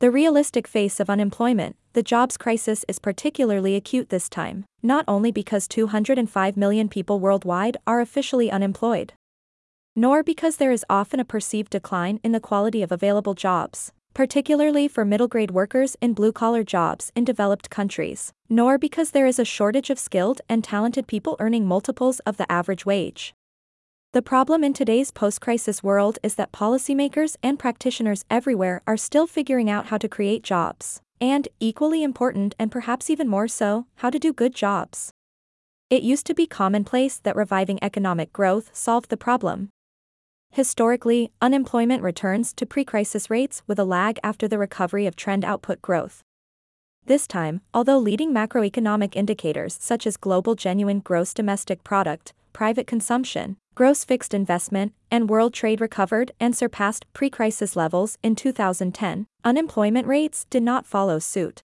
The realistic face of unemployment, the jobs crisis is particularly acute this time, not only because 205 million people worldwide are officially unemployed, nor because there is often a perceived decline in the quality of available jobs, particularly for middle grade workers in blue collar jobs in developed countries, nor because there is a shortage of skilled and talented people earning multiples of the average wage. The problem in today's post crisis world is that policymakers and practitioners everywhere are still figuring out how to create jobs, and, equally important and perhaps even more so, how to do good jobs. It used to be commonplace that reviving economic growth solved the problem, Historically, unemployment returns to pre crisis rates with a lag after the recovery of trend output growth. This time, although leading macroeconomic indicators such as global genuine gross domestic product, private consumption, gross fixed investment, and world trade recovered and surpassed pre crisis levels in 2010, unemployment rates did not follow suit.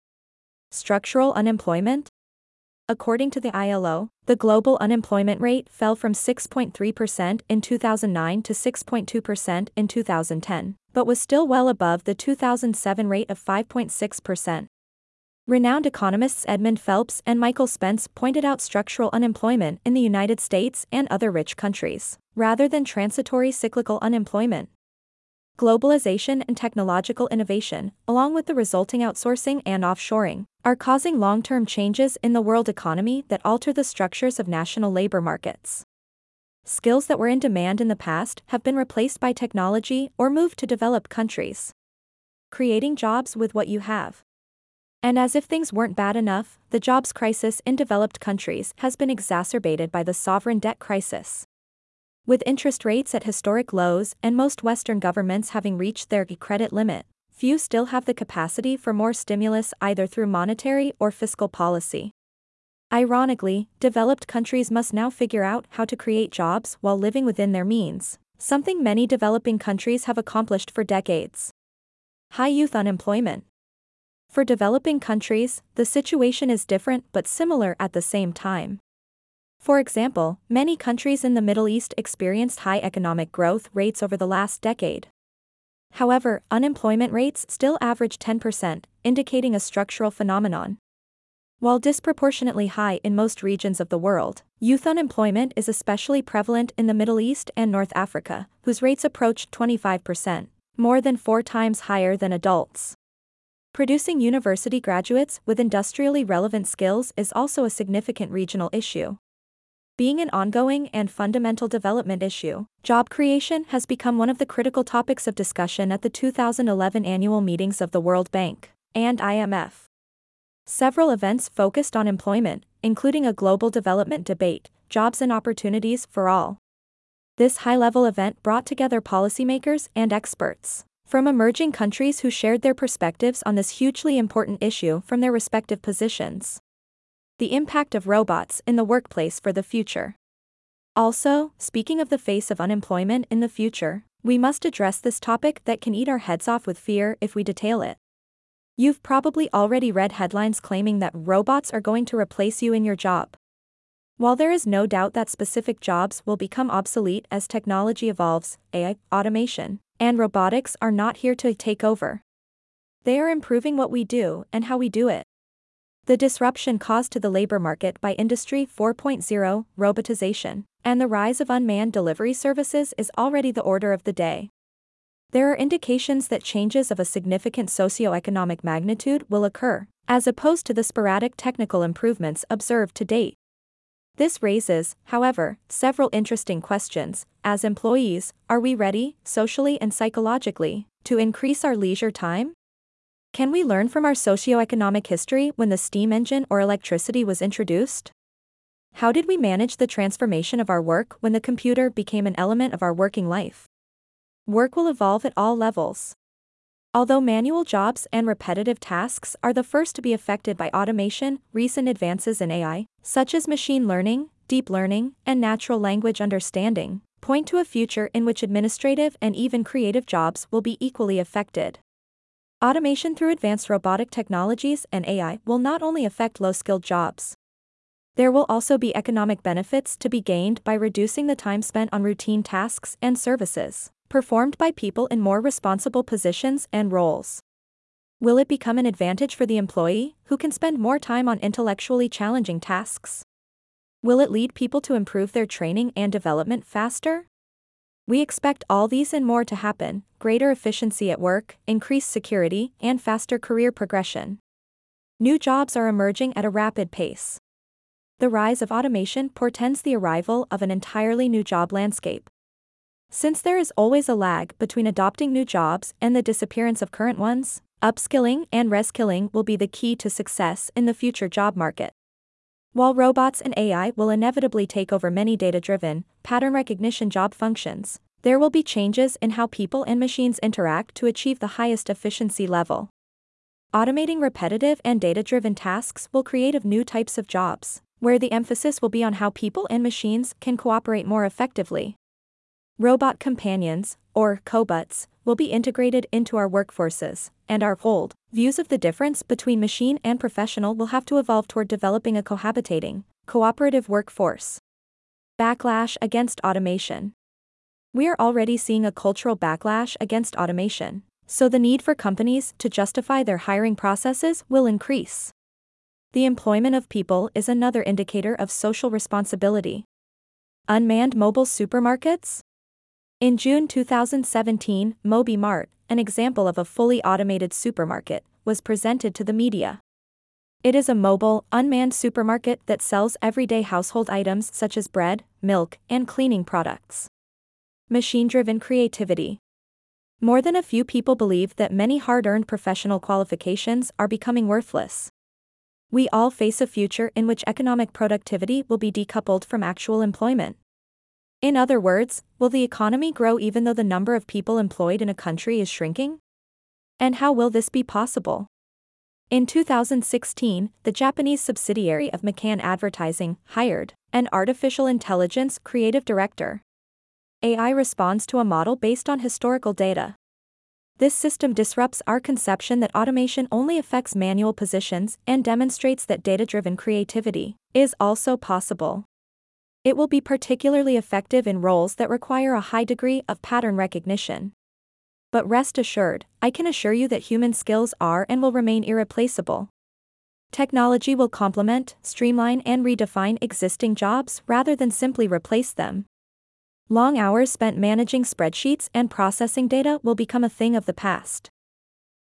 Structural unemployment, According to the ILO, the global unemployment rate fell from 6.3% in 2009 to 6.2% in 2010, but was still well above the 2007 rate of 5.6%. Renowned economists Edmund Phelps and Michael Spence pointed out structural unemployment in the United States and other rich countries, rather than transitory cyclical unemployment globalization and technological innovation, along with the resulting outsourcing and offshoring, are causing long term changes in the world economy that alter the structures of national labor markets. Skills that were in demand in the past have been replaced by technology or moved to developed countries. Creating jobs with what you have. And as if things weren't bad enough, the jobs crisis in developed countries has been exacerbated by the sovereign debt crisis. With interest rates at historic lows and most Western governments having reached their credit limit, few still have the capacity for more stimulus either through monetary or fiscal policy. Ironically, developed countries must now figure out how to create jobs while living within their means, something many developing countries have accomplished for decades. High youth unemployment. For developing countries, the situation is different but similar at the same time. For example, many countries in the Middle East experienced high economic growth rates over the last decade. However, unemployment rates still average 10%, indicating a structural phenomenon. While disproportionately high in most regions of the world, youth unemployment is especially prevalent in the Middle East and North Africa, whose rates approach 25%, more than four times higher than adults. Producing university graduates with industrially relevant skills is also a significant regional issue. Being an ongoing and fundamental development issue, job creation has become one of the critical topics of discussion at the 2011 annual meetings of the World Bank and IMF. Several events focused on employment, including a global development debate, jobs and opportunities for all. This high level event brought together policymakers and experts from emerging countries who shared their perspectives on this hugely important issue from their respective positions the impact of robots in the workplace for the future. Also, speaking of the face of unemployment in the future, we must address this topic that can eat our heads off with fear if we detail it. You've probably already read headlines claiming that robots are going to replace you in your job. While there is no doubt that specific jobs will become obsolete as technology evolves, AI, automation, and robotics are not here to take over. They are improving what we do and how we do it. The disruption caused to the labor market by Industry 4.0, robotization, and the rise of unmanned delivery services is already the order of the day. There are indications that changes of a significant socioeconomic magnitude will occur, as opposed to the sporadic technical improvements observed to date. This raises, however, several interesting questions. As employees, are we ready, socially and psychologically, to increase our leisure time? Can we learn from our socioeconomic history when the steam engine or electricity was introduced? How did we manage the transformation of our work when the computer became an element of our working life? Work will evolve at all levels. Although manual jobs and repetitive tasks are the first to be affected by automation, recent advances in AI, such as machine learning, deep learning, and natural language understanding, point to a future in which administrative and even creative jobs will be equally affected. Automation through advanced robotic technologies and AI will not only affect low skilled jobs. There will also be economic benefits to be gained by reducing the time spent on routine tasks and services performed by people in more responsible positions and roles. Will it become an advantage for the employee, who can spend more time on intellectually challenging tasks? Will it lead people to improve their training and development faster? We expect all these and more to happen greater efficiency at work, increased security, and faster career progression. New jobs are emerging at a rapid pace. The rise of automation portends the arrival of an entirely new job landscape. Since there is always a lag between adopting new jobs and the disappearance of current ones, upskilling and reskilling will be the key to success in the future job market. While robots and AI will inevitably take over many data driven, pattern recognition job functions, there will be changes in how people and machines interact to achieve the highest efficiency level. Automating repetitive and data driven tasks will create new types of jobs, where the emphasis will be on how people and machines can cooperate more effectively. Robot companions, or cobots, will be integrated into our workforces, and our old views of the difference between machine and professional will have to evolve toward developing a cohabitating, cooperative workforce. Backlash against automation. We are already seeing a cultural backlash against automation, so the need for companies to justify their hiring processes will increase. The employment of people is another indicator of social responsibility. Unmanned mobile supermarkets? In June 2017, Moby Mart, an example of a fully automated supermarket, was presented to the media. It is a mobile, unmanned supermarket that sells everyday household items such as bread, milk, and cleaning products. Machine driven creativity. More than a few people believe that many hard earned professional qualifications are becoming worthless. We all face a future in which economic productivity will be decoupled from actual employment. In other words, will the economy grow even though the number of people employed in a country is shrinking? And how will this be possible? In 2016, the Japanese subsidiary of McCann Advertising hired an artificial intelligence creative director. AI responds to a model based on historical data. This system disrupts our conception that automation only affects manual positions and demonstrates that data driven creativity is also possible. It will be particularly effective in roles that require a high degree of pattern recognition. But rest assured, I can assure you that human skills are and will remain irreplaceable. Technology will complement, streamline, and redefine existing jobs rather than simply replace them. Long hours spent managing spreadsheets and processing data will become a thing of the past.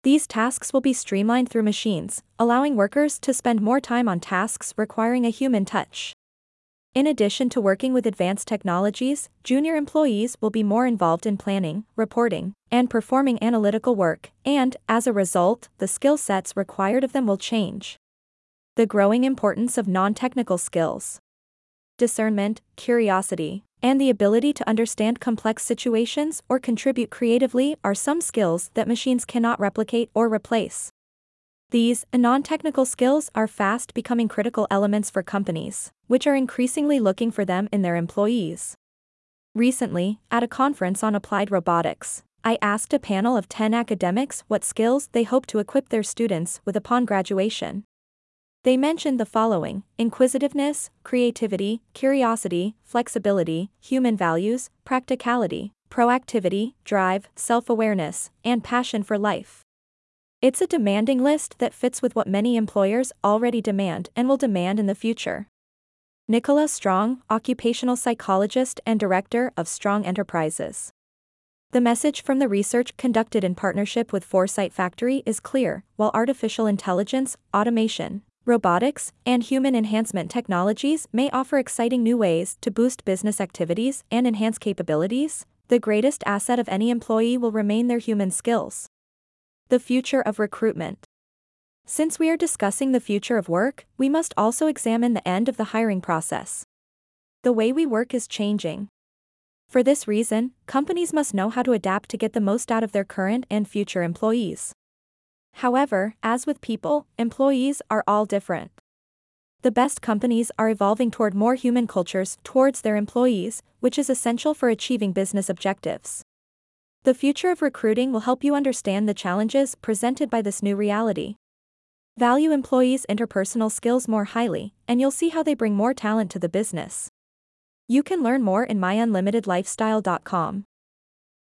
These tasks will be streamlined through machines, allowing workers to spend more time on tasks requiring a human touch. In addition to working with advanced technologies, junior employees will be more involved in planning, reporting, and performing analytical work, and, as a result, the skill sets required of them will change. The growing importance of non technical skills. Discernment, curiosity, and the ability to understand complex situations or contribute creatively are some skills that machines cannot replicate or replace. These non technical skills are fast becoming critical elements for companies, which are increasingly looking for them in their employees. Recently, at a conference on applied robotics, I asked a panel of 10 academics what skills they hope to equip their students with upon graduation. They mentioned the following inquisitiveness, creativity, curiosity, flexibility, human values, practicality, proactivity, drive, self awareness, and passion for life. It's a demanding list that fits with what many employers already demand and will demand in the future. Nicola Strong, occupational psychologist and director of Strong Enterprises. The message from the research conducted in partnership with Foresight Factory is clear while artificial intelligence, automation, robotics, and human enhancement technologies may offer exciting new ways to boost business activities and enhance capabilities, the greatest asset of any employee will remain their human skills. The future of recruitment. Since we are discussing the future of work, we must also examine the end of the hiring process. The way we work is changing. For this reason, companies must know how to adapt to get the most out of their current and future employees. However, as with people, employees are all different. The best companies are evolving toward more human cultures towards their employees, which is essential for achieving business objectives. The future of recruiting will help you understand the challenges presented by this new reality. Value employees' interpersonal skills more highly, and you'll see how they bring more talent to the business. You can learn more in myunlimitedlifestyle.com.